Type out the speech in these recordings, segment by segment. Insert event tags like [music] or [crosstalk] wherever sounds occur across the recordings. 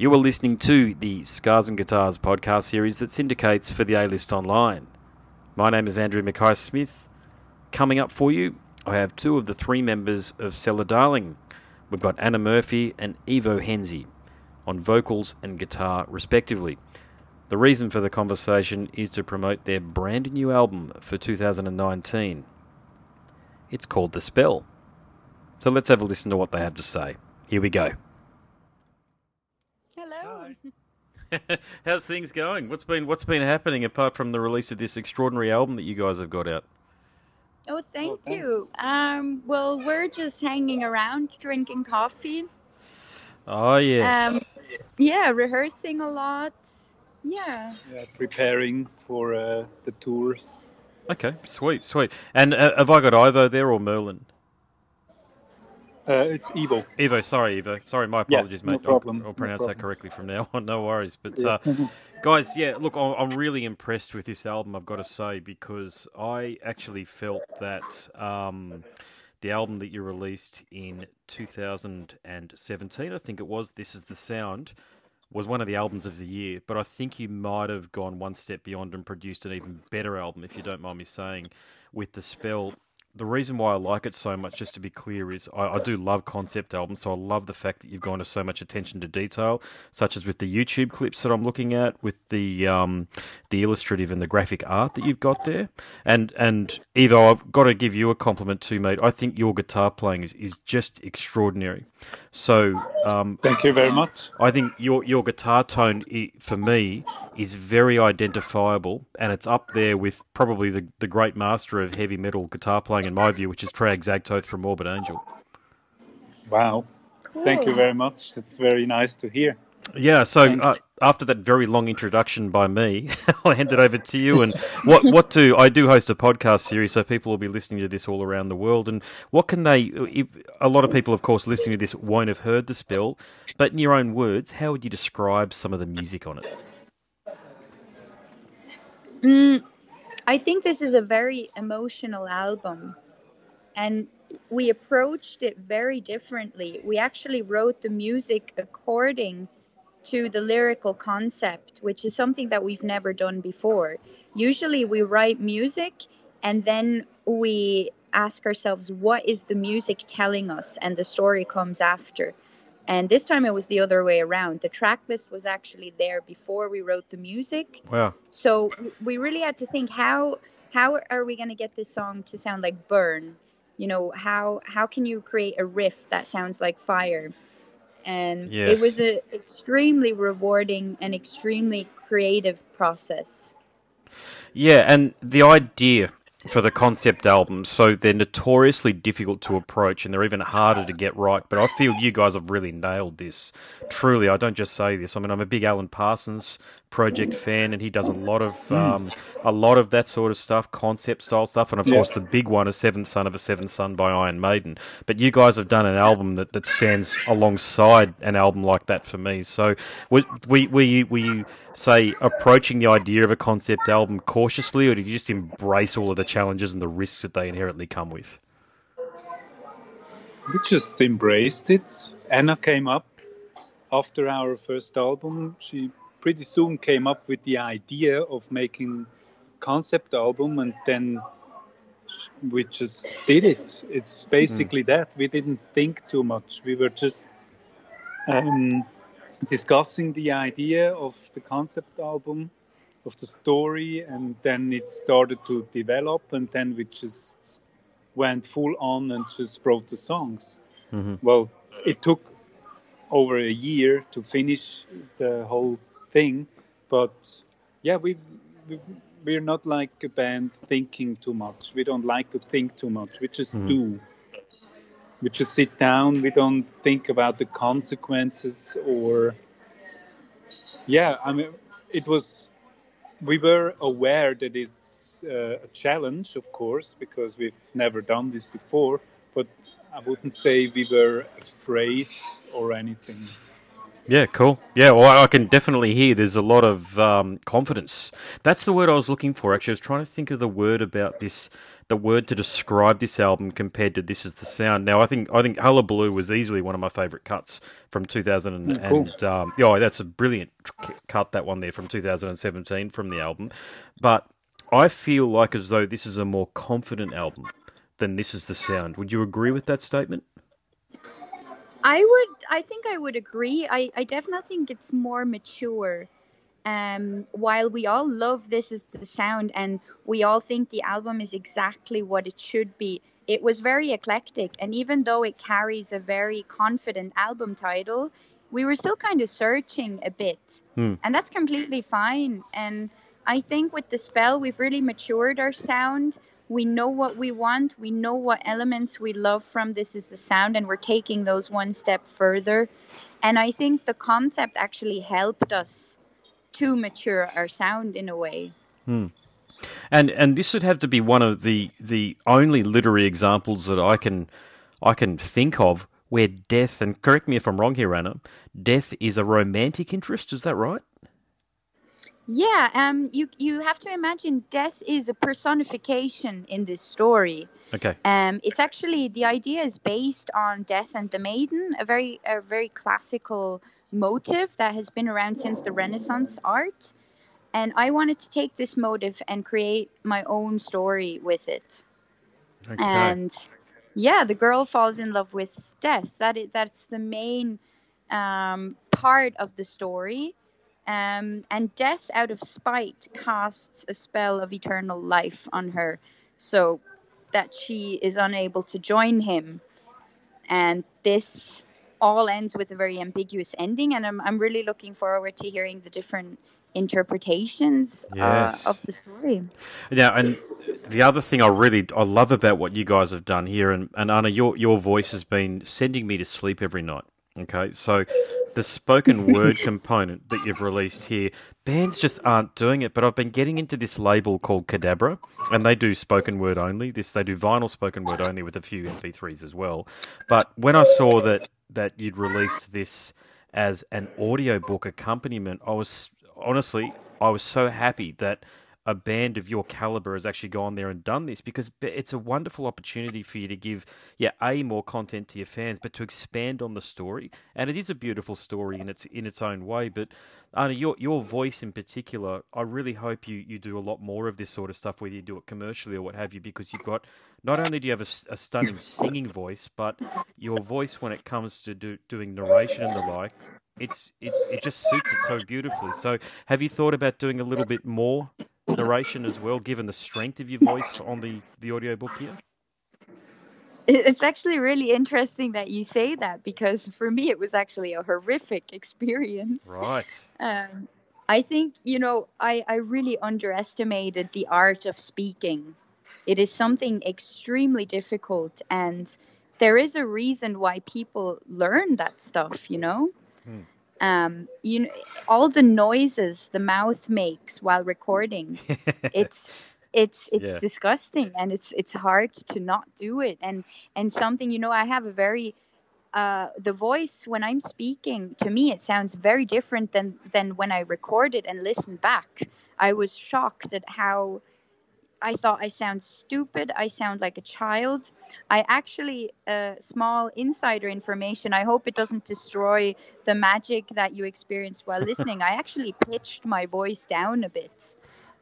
You are listening to the Scars and Guitars podcast series that syndicates for the A List Online. My name is Andrew Mackay Smith. Coming up for you, I have two of the three members of Cellar Darling. We've got Anna Murphy and Ivo Henzi on vocals and guitar, respectively. The reason for the conversation is to promote their brand new album for 2019. It's called The Spell. So let's have a listen to what they have to say. Here we go. [laughs] How's things going? What's been what's been happening apart from the release of this extraordinary album that you guys have got out? Oh, thank oh, you. Um, well, we're just hanging around, drinking coffee. Oh yes. Um, yeah, rehearsing a lot. Yeah. Yeah, preparing for uh, the tours. Okay, sweet, sweet. And uh, have I got Ivo there or Merlin? Uh, it's Ivo. Evo, sorry, Evo. Sorry, my apologies, yeah, mate. No problem. I'll, I'll pronounce no that correctly from now on. [laughs] No worries. But uh, guys, yeah, look, I'm really impressed with this album. I've got to say because I actually felt that um, the album that you released in 2017, I think it was, "This Is the Sound." Was one of the albums of the year, but I think you might have gone one step beyond and produced an even better album, if you don't mind me saying, with the spell the reason why I like it so much, just to be clear, is I, I, do love concept albums. So I love the fact that you've gone to so much attention to detail, such as with the YouTube clips that I'm looking at, with the um, the illustrative and the graphic art that you've got there. And and Ivo, I've got to give you a compliment too, mate. I think your guitar playing is, is just extraordinary. So um, thank you very much. I think your your guitar tone for me is very identifiable, and it's up there with probably the the great master of heavy metal guitar playing in my view, which is Trey Azagthoth from Morbid Angel. Wow. Cool. Thank you very much. That's very nice to hear. Yeah, so uh, after that very long introduction by me, [laughs] I'll hand it over to you. And what what do I do host a podcast series, so people will be listening to this all around the world. And what can they? If, a lot of people, of course, listening to this won't have heard the spell, but in your own words, how would you describe some of the music on it? Mm, I think this is a very emotional album, and we approached it very differently. We actually wrote the music according to the lyrical concept, which is something that we've never done before. Usually, we write music and then we ask ourselves, what is the music telling us? And the story comes after. And this time it was the other way around. The track list was actually there before we wrote the music. Wow. So we really had to think how how are we going to get this song to sound like burn? You know, how how can you create a riff that sounds like fire? And yes. it was an extremely rewarding and extremely creative process. Yeah, and the idea for the concept albums, so they're notoriously difficult to approach and they're even harder to get right. But I feel you guys have really nailed this. Truly, I don't just say this. I mean, I'm a big Alan Parsons project fan, and he does a lot of hmm. um, a lot of that sort of stuff, concept style stuff, and of yeah. course the big one is Seventh Son of a Seventh Son by Iron Maiden. But you guys have done an album that, that stands alongside an album like that for me. So we we we we say approaching the idea of a concept album cautiously, or do you just embrace all of the challenges and the risks that they inherently come with? We just embraced it. Anna came up after our first album. She pretty soon came up with the idea of making concept album and then we just did it it's basically mm. that we didn't think too much we were just um, discussing the idea of the concept album of the story and then it started to develop and then we just went full on and just wrote the songs mm-hmm. well it took over a year to finish the whole thing. But yeah, we, we we're not like a band thinking too much. We don't like to think too much. We just mm. do. We just sit down. We don't think about the consequences or. Yeah, I mean, it was. We were aware that it's uh, a challenge, of course, because we've never done this before. But I wouldn't say we were afraid or anything. Yeah, cool. Yeah, well, I can definitely hear there's a lot of um, confidence. That's the word I was looking for. Actually, I was trying to think of the word about this, the word to describe this album compared to "This Is the Sound." Now, I think I think Hullabaloo was easily one of my favourite cuts from 2000, and, Mm, cool. and um, yeah, that's a brilliant cut. That one there from 2017 from the album, but I feel like as though this is a more confident album than "This Is the Sound." Would you agree with that statement? I would. I think I would agree. I, I definitely think it's more mature. Um, while we all love this is the sound, and we all think the album is exactly what it should be, it was very eclectic. And even though it carries a very confident album title, we were still kind of searching a bit, Hmm. and that's completely fine. And I think with the spell, we've really matured our sound. We know what we want. We know what elements we love from This Is the Sound, and we're taking those one step further. And I think the concept actually helped us to mature our sound in a way. Hmm. And and this would have to be one of the the only literary examples that I can I can think of where death and correct me if I'm wrong here, Anna. Death is a romantic interest. Is that right? Yeah, um, you you have to imagine death is a personification in this story. Okay. Um, it's actually the idea is based on Death and the Maiden, a very a very classical motive that has been around since the Renaissance art. And I wanted to take this motive and create my own story with it. Okay. And yeah, the girl falls in love with death. That is, that's the main um, part of the story. Um, and death, out of spite, casts a spell of eternal life on her, so that she is unable to join him. And this all ends with a very ambiguous ending. And I'm I'm really looking forward to hearing the different interpretations Yes. uh, of the story. Yeah, and the other thing I really I love about what you guys have done here, and, and Anna, your your voice has been sending me to sleep every night. Okay, so the spoken word [laughs] component that you've released here, bands just aren't doing it. But I've been getting into this label called Cadabra, and they do spoken word only. This they do vinyl spoken word only with a few MP3s as well. But when I saw that that you'd released this as an audiobook accompaniment, I was honestly I was so happy that a band of your caliber has actually gone there and done this because it's a wonderful opportunity for you to give, yeah, a more content to your fans, but to expand on the story. And it is a beautiful story in its in its own way. But Anna, your your voice in particular, I really hope you you do a lot more of this sort of stuff, whether you do it commercially or what have you, because you've got not only do you have a stunning singing voice, but your voice when it comes to do, doing narration and the like. It's it, it just suits it so beautifully. So, have you thought about doing a little bit more narration as well, given the strength of your voice on the, the audiobook here? It's actually really interesting that you say that because for me it was actually a horrific experience. Right. Um, I think, you know, I, I really underestimated the art of speaking. It is something extremely difficult, and there is a reason why people learn that stuff, you know? Hmm. Um, you know, all the noises the mouth makes while recording, [laughs] it's it's it's Yeah. disgusting and it's it's hard to not do it and and something you know i have a very uh the voice when i'm speaking to me it sounds very different than than when i record it and listen back i was shocked at how i thought i sound stupid i sound like a child i actually uh, small insider information i hope it doesn't destroy the magic that you experienced while [laughs] listening i actually pitched my voice down a bit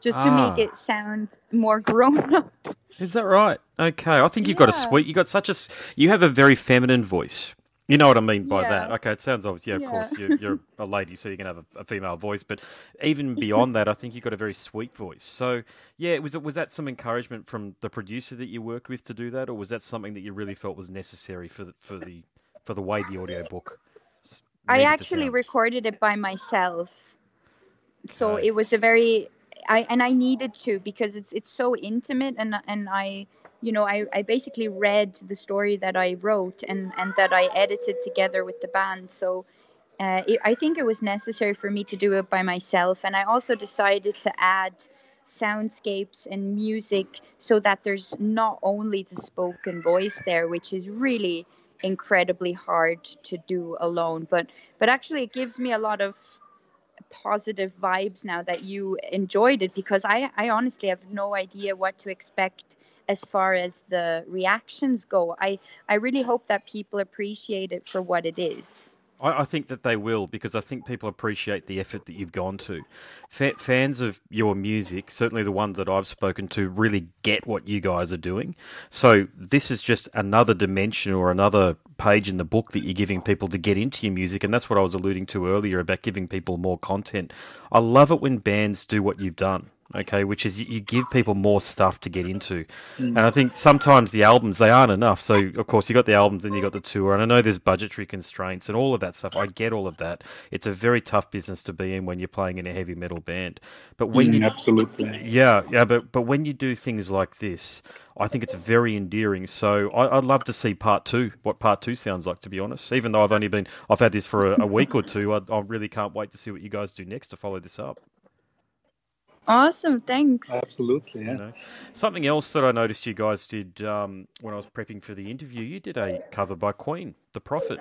just to Ah. make it sound more grown [laughs] up. Is that right? Okay. I think you've got a sweet. You got such a. You have a very feminine voice. You know what I mean by that. Okay. It sounds obvious. Yeah. Of Yeah. course, you're, you're a lady, so you can have a, a female voice. But even [laughs] beyond that, I think you've got a very sweet voice. So yeah, was it was that some encouragement from the producer that you worked with to do that, or was that something that you really felt was necessary for the, for the for the way the audiobook? I actually recorded it by myself. So Okay. it was a very I and I needed to because it's it's so intimate and and I you know I, I basically read the story that I wrote and and that I edited together with the band so uh, it, I think it was necessary for me to do it by myself and I also decided to add soundscapes and music so that there's not only the spoken voice there which is really incredibly hard to do alone. But but actually, it gives me a lot of positive vibes now that you enjoyed it because I I honestly have no idea what to expect as far as the reactions go. I I really hope that people appreciate it for what it is. I, think that they will because I think people appreciate the effort that you've gone to. F- fans of your music, certainly the ones that I've spoken to, really get what you guys are doing. So this is just another dimension or another page in the book that you're giving people to get into your music, and that's what I was alluding to earlier about giving people more content. I love it when bands do what you've done okay, which is you give people more stuff to get into. Mm. And I think sometimes the albums, they aren't enough. So, of course, you got the albums, then you got the tour. And I know there's budgetary constraints and all of that stuff. I get all of that. It's a very tough business to be in when you're playing in a heavy metal band. But when mm, you. Absolutely. Yeah, yeah, but, but when you do things like this, I think it's very endearing. So I, would love to see part two, what part two sounds like, to be honest. Even though I've only been, I've had this for a, a week or two, I, I really can't wait to see what you guys do next to follow this up. Awesome, thanks. Absolutely, yeah. You know. Something else that I noticed you guys did um, when I was prepping for the interview, you did a cover by Queen, The Prophet.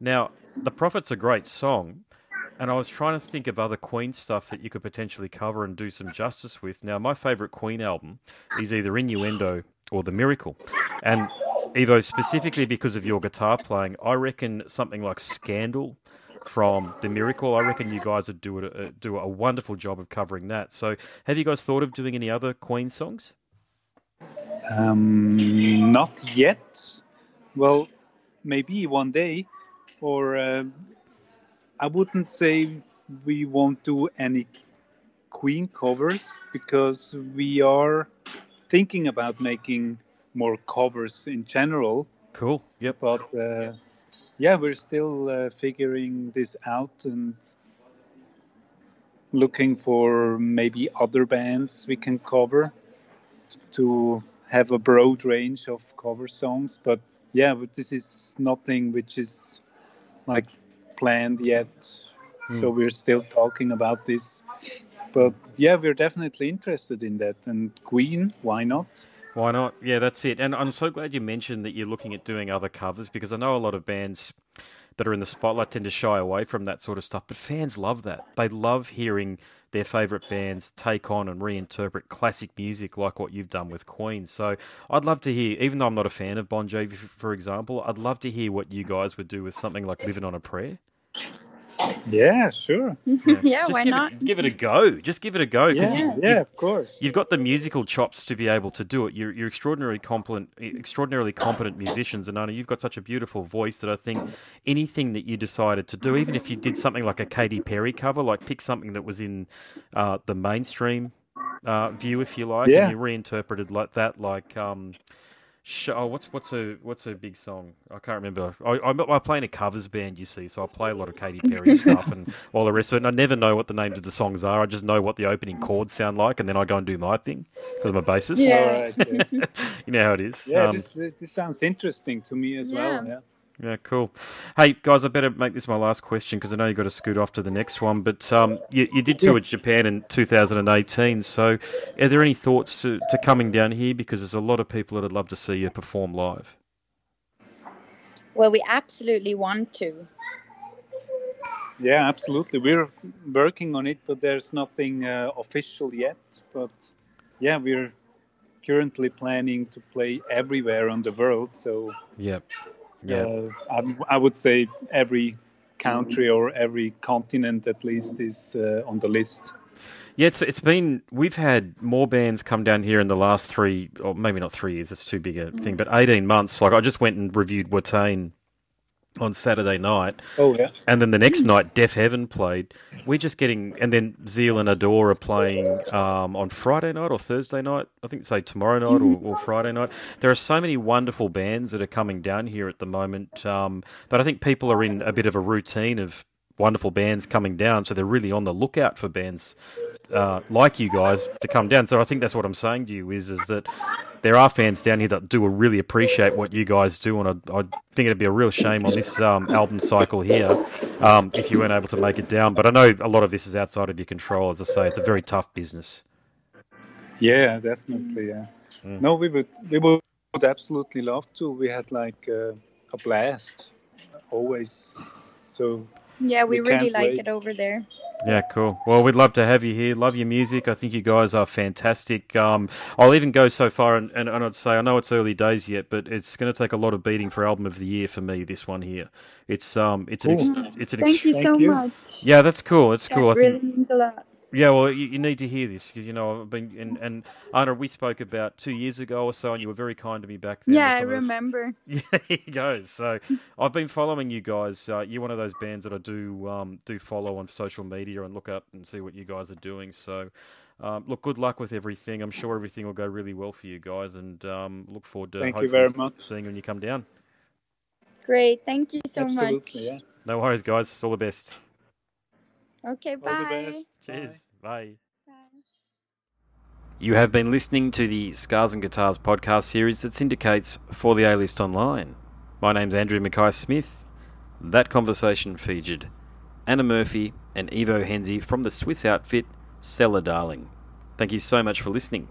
Now, The Prophet's a great song, and I was trying to think of other Queen stuff that you could potentially cover and do some justice with. Now, my favourite Queen album is either Innuendo or The Miracle. And Ivo, specifically because of your guitar playing, I reckon something like Scandal from The Miracle, I reckon you guys would do a, do a wonderful job of covering that. So, have you guys thought of doing any other Queen songs? Um, not yet. Well, maybe one day, or uh, I wouldn't say we won't do any Queen covers because we are thinking about making more covers in general. Cool. Yep. But uh, yeah, we're still uh, figuring this out and looking for maybe other bands we can cover to have a broad range of cover songs. But yeah, but this is nothing which is like planned yet. Mm. So we're still talking about this. But yeah, we're definitely interested in that. And Queen, why not? Why not? Yeah, that's it. And I'm so glad you mentioned that you're looking at doing other covers because I know a lot of bands that are in the spotlight tend to shy away from that sort of stuff, but fans love that. They love hearing their favourite bands take on and reinterpret classic music like what you've done with Queen. So I'd love to hear, even though I'm not a fan of Bon Jovi, for example, I'd love to hear what you guys would do with something like Living on a Prayer. Yeah, sure. [laughs] Yeah, yeah why give not? It, give it a go. Just give it a go. Yeah, you, yeah, of course. You've got the musical chops to be able to do it. You're, you're extraordinarily competent, extraordinarily competent musicians, and Anna, you've got such a beautiful voice that I think anything that you decided to do, even if you did something like a Katy Perry cover, like pick something that was in uh, the mainstream uh, view, if you like, yeah. and you reinterpreted like that, like. Um, oh, what's what's a what's a big song? I can't remember. I, I, I play in a covers band, you see, so I play a lot of Katy Perry [laughs] stuff and all the rest of it. And I never know what the names of the songs are. I just know what the opening chords sound like, and then I go and do my thing because I'm a bassist. Yeah. Right, yeah. [laughs] you know how it is. Yeah, um, this, this sounds interesting to me as yeah. well. Yeah. Yeah, cool. Hey, guys, I better make this my last question because I know you've got to scoot off to the next one. But um, you, you, did tour Japan in 2018. So, are there any thoughts to, to coming down here? Because there's a lot of people that would love to see you perform live. Well, we absolutely want to. Yeah, absolutely. We're working on it, but there's nothing uh, official yet. But yeah, we're currently planning to play everywhere on the world. So, yeah yeah. Uh, I, I, would say every country or every continent at least is uh, on the list. Yeah, it's it's been we've had more bands come down here in the last three, or maybe not three years. It's too big a thing, but eighteen months. Like I just went and reviewed Watain on Saturday night. Oh yeah. And then the next night, Deafheaven played. We're just getting, and then Zeal and Ardor are playing um, on Friday night or Thursday night. I think say tomorrow night or, or, Friday night. There are so many wonderful bands that are coming down here at the moment. Um, but I think people are in a bit of a routine of wonderful bands coming down, so they're really on the lookout for bands uh, like you guys to come down. So I think that's what I'm saying to you is is that there are fans down here that do really appreciate what you guys do, and I, I think it'd be a real shame on this um, album cycle here um, if you weren't able to make it down. But I know a lot of this is outside of your control. As I say, it's a very tough business. Yeah, definitely. Yeah. Mm. No, we would we would absolutely love to. We had like uh, a blast, always. So Yeah, we, We really like wait. it over there. Yeah, cool. Well, we'd love to have you here. Love your music. I think you guys are fantastic. Um, I'll even go so far and, and, and I'd say I know it's early days yet, but it's going to take a lot of beating for album of the year for me. This one here, it's um, it's an ex- it's an Thank ex- you Thank so you. much. yeah, that's cool. That's That cool. I really think means a lot. Yeah. Well, you, you need to hear this because you know I've been and and Anna, we spoke about two years ago or so, and you were very kind to me back then. Yeah, I some of remember. [laughs] Yeah, there you go. So I've been following you guys. Uh, you're one of those bands that I do um, do follow on social media and look up and see what you guys are doing. So um, look, good luck with everything. I'm sure everything will go really well for you guys, and um, look forward to Thank you very much. seeing when you come down. Great. Thank you so much. Yeah. No worries, guys. All the best. Okay, All bye. the best. Cheers. Bye. Bye. You have been listening to the Scars and Guitars podcast series that syndicates for the A List Online. My name's Andrew Mackay Smith. That conversation featured Anna Murphy and Evo Henzi from the Swiss outfit Cellar Darling. Thank you so much for listening.